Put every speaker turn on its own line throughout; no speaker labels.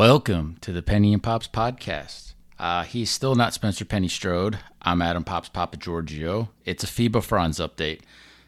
Welcome to the Penny and Pops podcast. Uh, he's still not Spencer Penny Strode. I'm Adam Pops Papa Giorgio. It's a FIBA Franz update.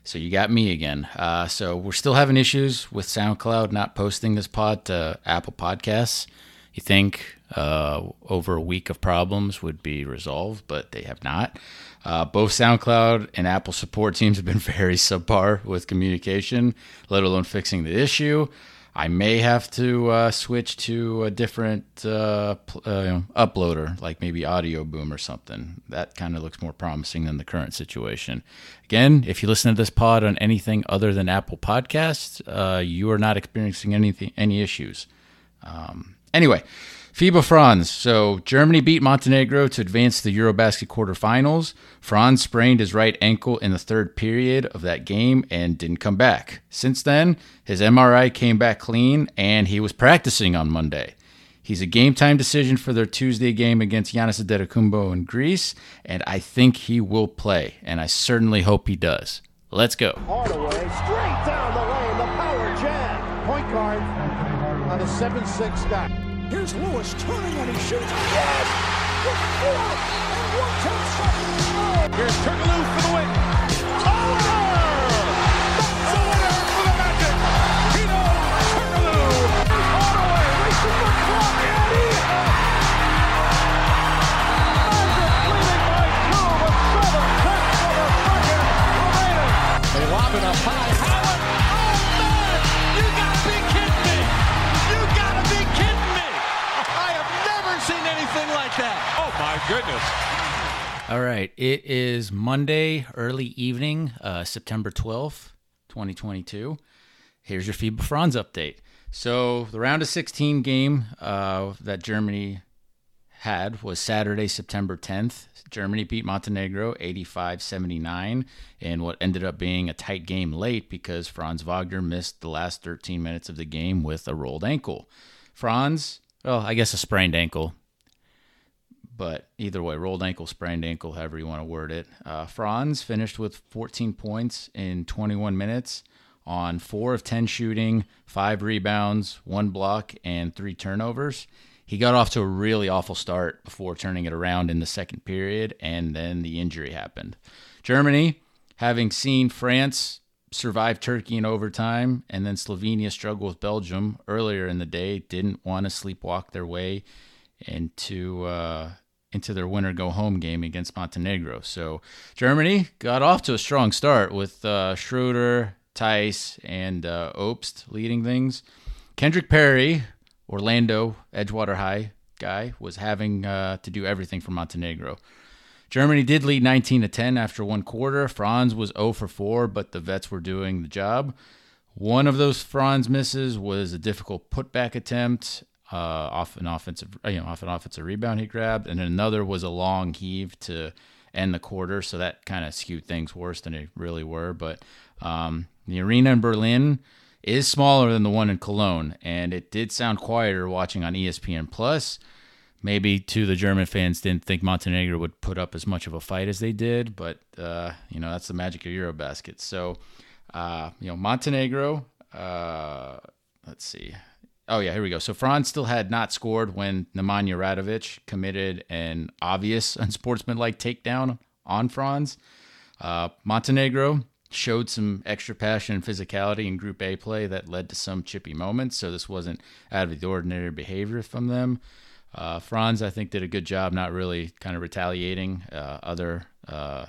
So you got me again. Uh, so we're still having issues with SoundCloud not posting this pod to Apple Podcasts. You think uh, over a week of problems would be resolved, but they have not. Uh, both SoundCloud and Apple support teams have been very subpar with communication, let alone fixing the issue. I may have to uh, switch to a different uh, pl- uh, uploader, like maybe Audio Boom or something. That kind of looks more promising than the current situation. Again, if you listen to this pod on anything other than Apple Podcasts, uh, you are not experiencing anything, any issues. Um, anyway, FIBA Franz. So Germany beat Montenegro to advance to the Eurobasket quarterfinals. Franz sprained his right ankle in the third period of that game and didn't come back. Since then, his MRI came back clean and he was practicing on Monday. He's a game time decision for their Tuesday game against Giannis Antetokounmpo in Greece, and I think he will play, and I certainly hope he does. Let's go.
Hardaway straight down the lane, the power jam. Point guard on a 7-6 guy.
Here's Lewis turning and he shoots. Yes! With four and one tenth seconds to go.
Here's Turkoglu for the win. A winner! That's a winner for the Magic. Hedo Turkoglu.
Hardaway racing the clock and he Magic leading by two with seven tenths of a second remaining.
They lob it up high. Goodness.
All right. It is Monday, early evening, uh, September 12th, 2022. Here's your FIBA Franz update. So, the round of 16 game uh, that Germany had was Saturday, September 10th. Germany beat Montenegro 85 79 in what ended up being a tight game late because Franz Wagner missed the last 13 minutes of the game with a rolled ankle. Franz, well, I guess a sprained ankle but either way, rolled ankle, sprained ankle, however you want to word it. Uh, Franz finished with 14 points in 21 minutes on four of 10 shooting, five rebounds, one block, and three turnovers. He got off to a really awful start before turning it around in the second period, and then the injury happened. Germany, having seen France survive Turkey in overtime and then Slovenia struggle with Belgium earlier in the day, didn't want to sleepwalk their way into uh, into their winner go home game against Montenegro. So Germany got off to a strong start with uh, Schroeder, Theis, and uh, Obst leading things. Kendrick Perry, Orlando Edgewater High guy, was having uh, to do everything for Montenegro. Germany did lead 19 to 10 after one quarter. Franz was 0 for 4, but the vets were doing the job. One of those Franz misses was a difficult putback attempt uh, off an offensive, you know, off an offensive rebound he grabbed, and another was a long heave to end the quarter. So that kind of skewed things worse than they really were. But um, the arena in Berlin is smaller than the one in Cologne, and it did sound quieter watching on ESPN Plus. Maybe to the German fans didn't think Montenegro would put up as much of a fight as they did, but uh, you know that's the magic of EuroBasket. So uh, you know Montenegro. Uh, let's see. Oh yeah, here we go. So Franz still had not scored when Nemanja Radovic committed an obvious unsportsmanlike takedown on Franz. Uh, Montenegro showed some extra passion and physicality in Group A play that led to some chippy moments. So this wasn't out of the ordinary behavior from them. Uh, Franz, I think, did a good job not really kind of retaliating. Uh, other, uh,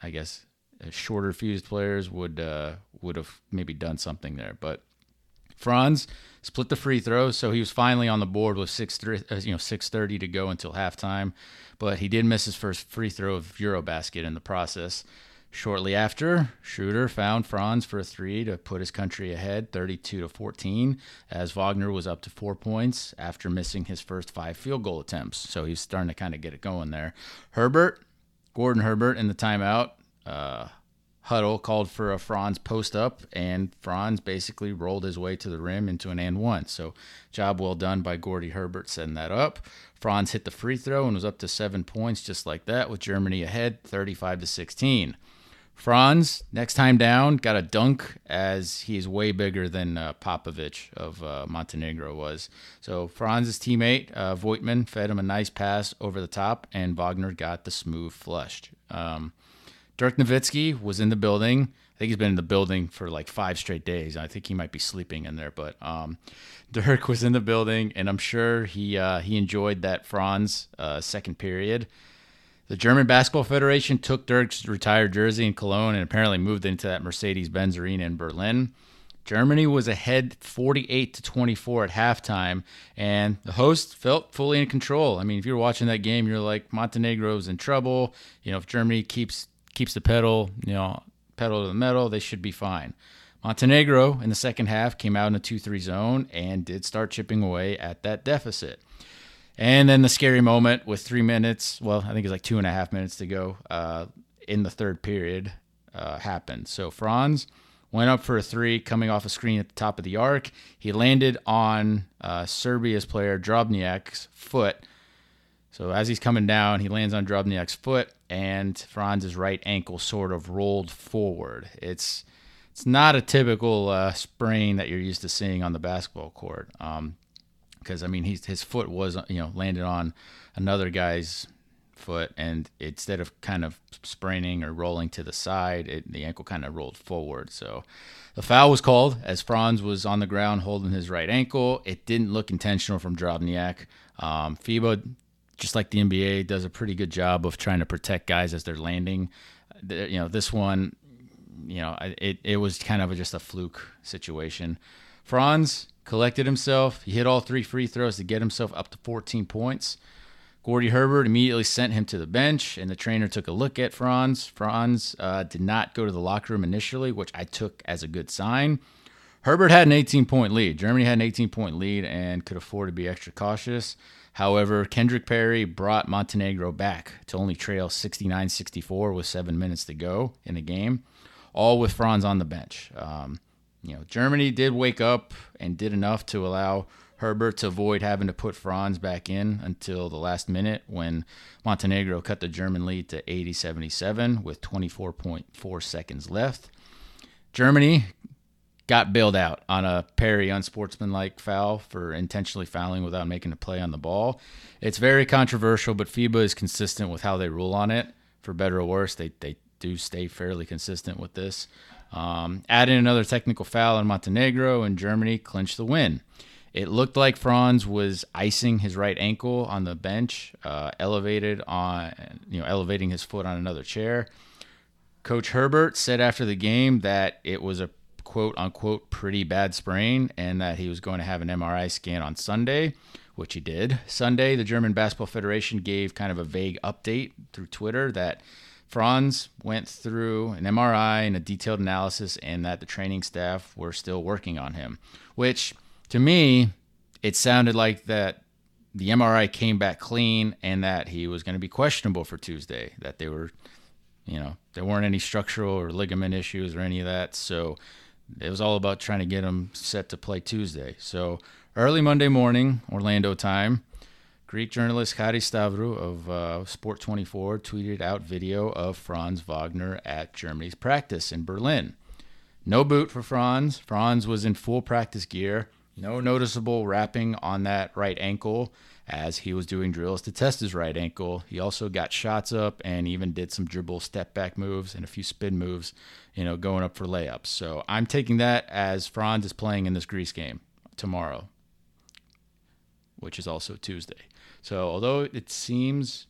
I guess, uh, shorter fused players would uh, would have maybe done something there, but Franz split the free throws, so he was finally on the board with six uh, you know six thirty to go until halftime. But he did miss his first free throw of EuroBasket in the process. Shortly after, Schroeder found Franz for a three to put his country ahead, 32 to 14, as Wagner was up to four points after missing his first five field goal attempts. So he's starting to kind of get it going there. Herbert, Gordon Herbert, in the timeout. Uh, Huddle called for a Franz post up, and Franz basically rolled his way to the rim into an and one. So, job well done by Gordy Herbert setting that up. Franz hit the free throw and was up to seven points just like that, with Germany ahead 35 to 16. Franz, next time down, got a dunk as he's way bigger than uh, Popovich of uh, Montenegro was. So Franz's teammate, uh, Voigtmann, fed him a nice pass over the top, and Wagner got the smooth flushed. Um, Dirk Nowitzki was in the building. I think he's been in the building for like five straight days. I think he might be sleeping in there, but um, Dirk was in the building, and I'm sure he uh, he enjoyed that Franz uh, second period. The German Basketball Federation took Dirk's retired jersey in Cologne and apparently moved into that Mercedes-Benz Arena in Berlin. Germany was ahead 48 to 24 at halftime, and the host felt fully in control. I mean, if you're watching that game, you're like Montenegro's in trouble. You know, if Germany keeps keeps the pedal, you know, pedal to the metal, they should be fine. Montenegro in the second half came out in a 2-3 zone and did start chipping away at that deficit. And then the scary moment with three minutes, well, I think it's like two and a half minutes to go uh, in the third period uh, happened. So Franz went up for a three coming off a screen at the top of the arc. He landed on uh, Serbia's player Drobnjak's foot. So as he's coming down, he lands on Drobnjak's foot, and Franz's right ankle sort of rolled forward. It's it's not a typical uh, sprain that you're used to seeing on the basketball court. Um, because I mean he's his foot was you know landed on another guy's foot and instead of kind of spraining or rolling to the side it, the ankle kind of rolled forward so the foul was called as Franz was on the ground holding his right ankle it didn't look intentional from Drobnjak um, FIBA just like the NBA does a pretty good job of trying to protect guys as they're landing you know this one you know it, it was kind of just a fluke situation Franz collected himself. He hit all three free throws to get himself up to 14 points. Gordy Herbert immediately sent him to the bench, and the trainer took a look at Franz. Franz uh, did not go to the locker room initially, which I took as a good sign. Herbert had an 18 point lead. Germany had an 18 point lead and could afford to be extra cautious. However, Kendrick Perry brought Montenegro back to only trail 69 64 with seven minutes to go in the game, all with Franz on the bench. Um, you know, Germany did wake up and did enough to allow Herbert to avoid having to put Franz back in until the last minute when Montenegro cut the German lead to 80 77 with 24.4 seconds left. Germany got bailed out on a Perry unsportsmanlike foul for intentionally fouling without making a play on the ball. It's very controversial, but FIBA is consistent with how they rule on it. For better or worse, they, they do stay fairly consistent with this. Um, add in another technical foul on Montenegro, and Germany clinched the win. It looked like Franz was icing his right ankle on the bench, uh, elevated on, you know, elevating his foot on another chair. Coach Herbert said after the game that it was a quote unquote pretty bad sprain and that he was going to have an MRI scan on Sunday, which he did. Sunday, the German Basketball Federation gave kind of a vague update through Twitter that Franz went through an MRI and a detailed analysis, and that the training staff were still working on him. Which, to me, it sounded like that the MRI came back clean and that he was going to be questionable for Tuesday. That they were, you know, there weren't any structural or ligament issues or any of that. So it was all about trying to get him set to play Tuesday. So early Monday morning, Orlando time, Greek journalist Haris Stavrou of uh, Sport 24 tweeted out video of Franz Wagner at Germany's practice in Berlin. No boot for Franz. Franz was in full practice gear. No noticeable wrapping on that right ankle as he was doing drills to test his right ankle. He also got shots up and even did some dribble step back moves and a few spin moves, you know, going up for layups. So I'm taking that as Franz is playing in this Greece game tomorrow, which is also Tuesday. So although it seems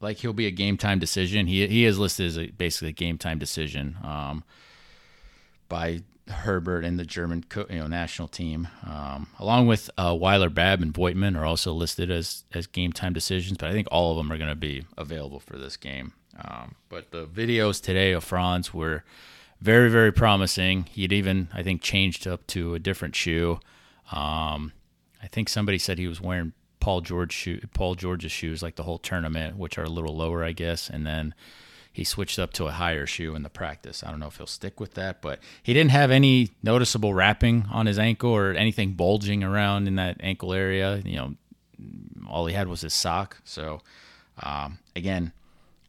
like he'll be a game time decision, he he is listed as a, basically a game time decision um, by Herbert and the German you know national team, um, along with uh, Weiler, Babb, and Voigtmann are also listed as as game time decisions. But I think all of them are going to be available for this game. Um, but the videos today of Franz were very very promising. He'd even I think changed up to a different shoe. Um, I think somebody said he was wearing Paul George shoe, Paul George's shoes like the whole tournament, which are a little lower, I guess, and then he switched up to a higher shoe in the practice. I don't know if he'll stick with that, but he didn't have any noticeable wrapping on his ankle or anything bulging around in that ankle area. You know, all he had was his sock. So, um, again,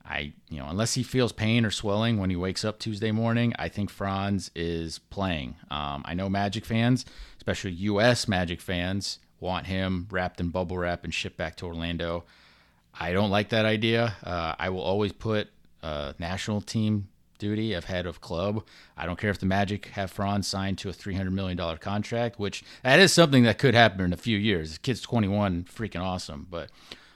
I, you know, unless he feels pain or swelling when he wakes up Tuesday morning, I think Franz is playing. Um, I know Magic fans, especially U.S. Magic fans, want him wrapped in bubble wrap and shipped back to Orlando. I don't like that idea. Uh, I will always put uh, national team duty of head of club. I don't care if the Magic have Franz signed to a $300 million contract, which that is something that could happen in a few years. The kid's 21, freaking awesome. But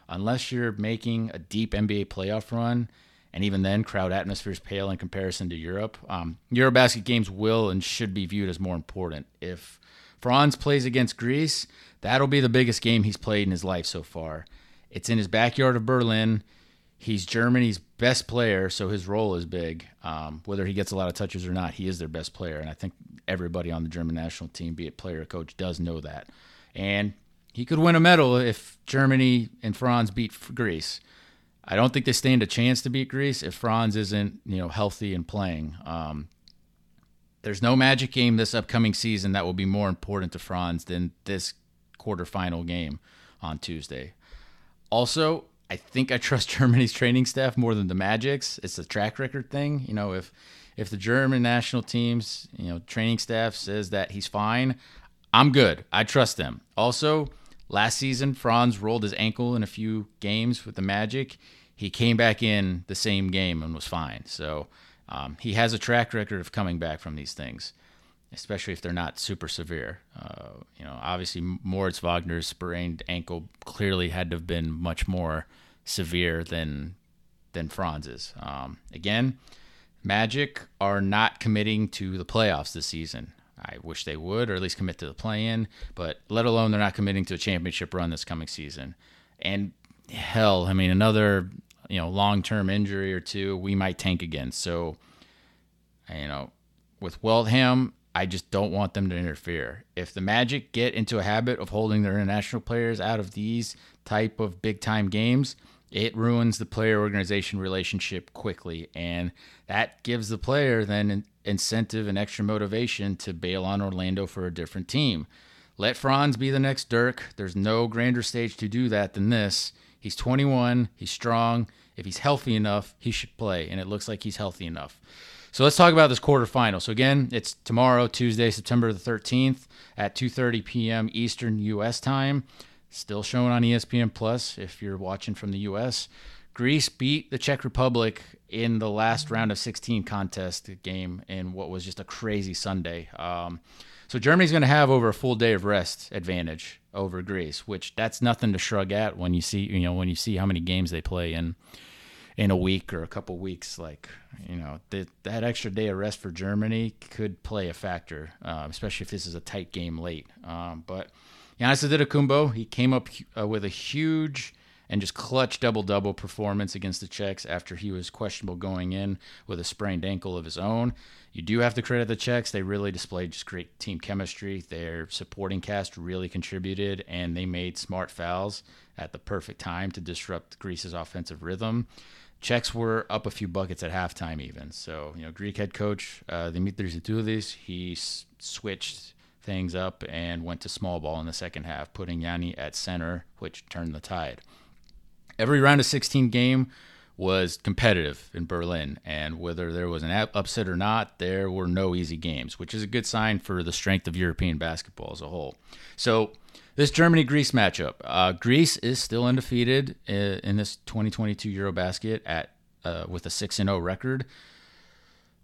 unless you're making a deep NBA playoff run, and even then, crowd atmospheres pale in comparison to Europe. Um, Eurobasket games will and should be viewed as more important. If Franz plays against Greece, that'll be the biggest game he's played in his life so far. It's in his backyard of Berlin. He's Germany's best player, so his role is big. Um, whether he gets a lot of touches or not, he is their best player, and I think everybody on the German national team, be it player or coach, does know that. And he could win a medal if Germany and Franz beat Greece. I don't think they stand a chance to beat Greece if Franz isn't, you know, healthy and playing. Um, there's no magic game this upcoming season that will be more important to Franz than this quarterfinal game on Tuesday. Also, I think I trust Germany's training staff more than the Magic's. It's a track record thing. You know, if if the German national team's you know training staff says that he's fine, I'm good. I trust them. Also, last season Franz rolled his ankle in a few games with the Magic. He came back in the same game and was fine. So um, he has a track record of coming back from these things, especially if they're not super severe. Uh, you know, obviously Moritz Wagner's sprained ankle clearly had to have been much more severe than than Franz's. Um, again, Magic are not committing to the playoffs this season. I wish they would, or at least commit to the play-in. But let alone they're not committing to a championship run this coming season. And hell, I mean, another you know long-term injury or two, we might tank again. So, you know, with Weltman, I just don't want them to interfere. If the Magic get into a habit of holding their international players out of these type of big-time games, it ruins the player organization relationship quickly and that gives the player then an incentive and extra motivation to bail on Orlando for a different team. Let Franz be the next Dirk. There's no grander stage to do that than this. He's 21, he's strong. If he's healthy enough, he should play and it looks like he's healthy enough. So let's talk about this quarterfinal. So again, it's tomorrow, Tuesday, September the 13th at 2:30 p.m. Eastern US time. Still showing on ESPN Plus if you're watching from the US. Greece beat the Czech Republic in the last round of 16 contest game in what was just a crazy Sunday. Um, so Germany's going to have over a full day of rest advantage over Greece, which that's nothing to shrug at when you see you know when you see how many games they play in in a week or a couple weeks. Like you know that that extra day of rest for Germany could play a factor, uh, especially if this is a tight game late. Um, but Giannis Antetokounmpo, he came up uh, with a huge and just clutch double double performance against the Czechs after he was questionable going in with a sprained ankle of his own. You do have to credit the Czechs; they really displayed just great team chemistry. Their supporting cast really contributed, and they made smart fouls at the perfect time to disrupt Greece's offensive rhythm. Czechs were up a few buckets at halftime, even. So, you know, Greek head coach uh, Dimitris Itoudis, he s- switched things up and went to small ball in the second half, putting Yanni at center, which turned the tide. Every round of 16 game was competitive in Berlin, and whether there was an upset or not, there were no easy games, which is a good sign for the strength of European basketball as a whole. So, this Germany Greece matchup, uh, Greece is still undefeated in, in this 2022 EuroBasket at uh, with a six and zero record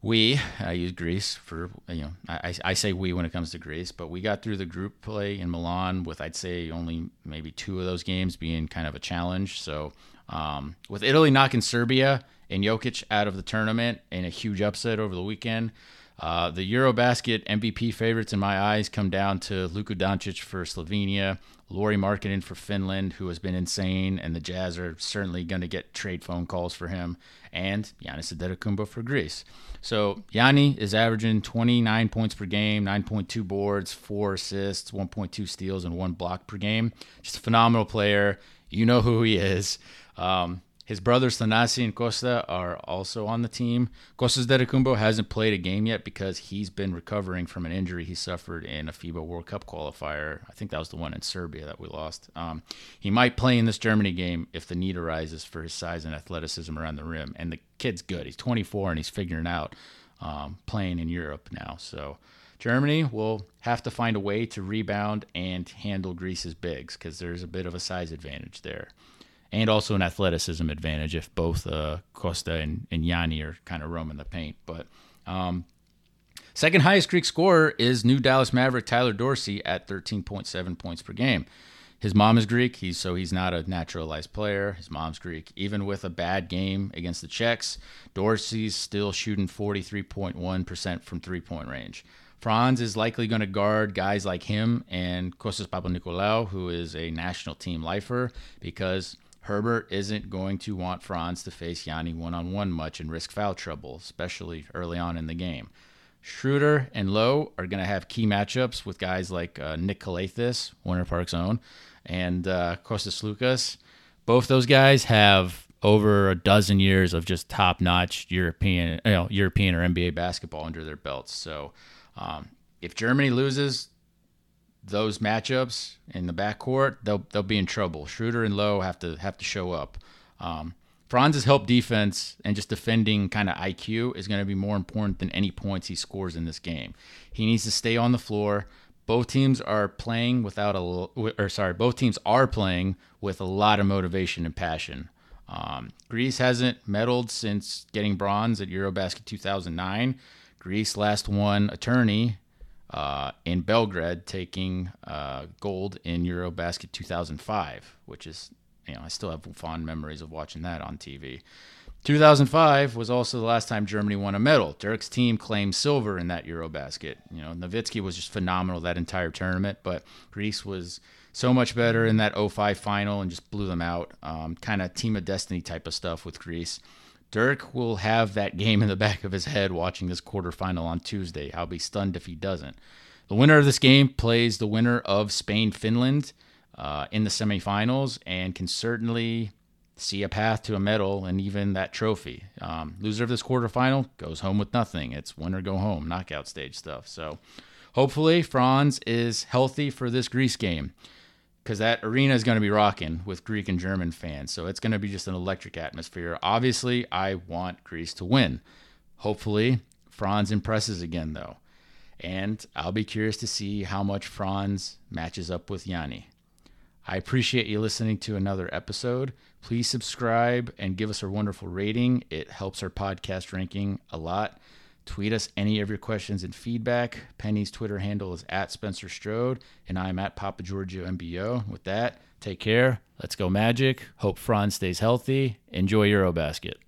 we I use Greece for you know I, I say we when it comes to Greece, but we got through the group play in Milan with I'd say only maybe two of those games being kind of a challenge. So um, with Italy knocking Serbia and Jokic out of the tournament in a huge upset over the weekend, uh, the EuroBasket MVP favorites in my eyes come down to Luka Doncic for Slovenia, Lauri Markkanen for Finland, who has been insane, and the Jazz are certainly going to get trade phone calls for him, and Giannis Antetokounmpo for Greece. So Yanni is averaging 29 points per game, 9.2 boards, four assists, 1.2 steals, and one block per game. Just a phenomenal player. You know who he is. Um, his brothers Thanasi and Costa are also on the team. Costas Antetokounmpo hasn't played a game yet because he's been recovering from an injury he suffered in a FIBA World Cup qualifier. I think that was the one in Serbia that we lost. Um, he might play in this Germany game if the need arises for his size and athleticism around the rim. And the kid's good. He's 24 and he's figuring out um, playing in Europe now. So Germany will have to find a way to rebound and handle Greece's bigs because there's a bit of a size advantage there and also an athleticism advantage if both uh, Costa and, and Yanni are kind of roaming the paint. But um, second highest Greek scorer is new Dallas Maverick Tyler Dorsey at 13.7 points per game. His mom is Greek, he's so he's not a naturalized player. His mom's Greek. Even with a bad game against the Czechs, Dorsey's still shooting 43.1% from three-point range. Franz is likely going to guard guys like him and Kostas Papanikolaou, who is a national team lifer, because Herbert isn't going to want Franz to face Yanni one on one much and risk foul trouble, especially early on in the game. Schroeder and Lo are going to have key matchups with guys like uh, Nick Calathes, Winter Park's own, and uh, Kostas Sloukas. Both those guys have over a dozen years of just top-notch European, you know, European or NBA basketball under their belts. So, um, if Germany loses, those matchups in the backcourt, they'll they'll be in trouble. Schroeder and Lo have to have to show up. Um, Franz's help defense and just defending kind of IQ is going to be more important than any points he scores in this game. He needs to stay on the floor. Both teams are playing without a or sorry, both teams are playing with a lot of motivation and passion. Um, Greece hasn't medaled since getting bronze at EuroBasket 2009. Greece last won a tourney uh, in Belgrade, taking uh, gold in EuroBasket 2005, which is, you know, I still have fond memories of watching that on TV. 2005 was also the last time Germany won a medal. Dirk's team claimed silver in that EuroBasket. You know, Nowitzki was just phenomenal that entire tournament, but Greece was so much better in that 05 final and just blew them out. Um, kind of team of destiny type of stuff with Greece. Dirk will have that game in the back of his head watching this quarterfinal on Tuesday. I'll be stunned if he doesn't. The winner of this game plays the winner of Spain Finland uh, in the semifinals and can certainly see a path to a medal and even that trophy. Um, loser of this quarterfinal goes home with nothing. It's win or go home, knockout stage stuff. So hopefully Franz is healthy for this Greece game because that arena is going to be rocking with Greek and German fans. So it's going to be just an electric atmosphere. Obviously, I want Greece to win. Hopefully, Franz impresses again, though. And I'll be curious to see how much Franz matches up with Yanni. I appreciate you listening to another episode. Please subscribe and give us a wonderful rating. It helps our podcast ranking a lot. Tweet us any of your questions and feedback. Penny's Twitter handle is at Spencer Strode, and I'm at Papa Giorgio MBO. With that, take care. Let's go Magic. Hope Franz stays healthy. Enjoy Eurobasket.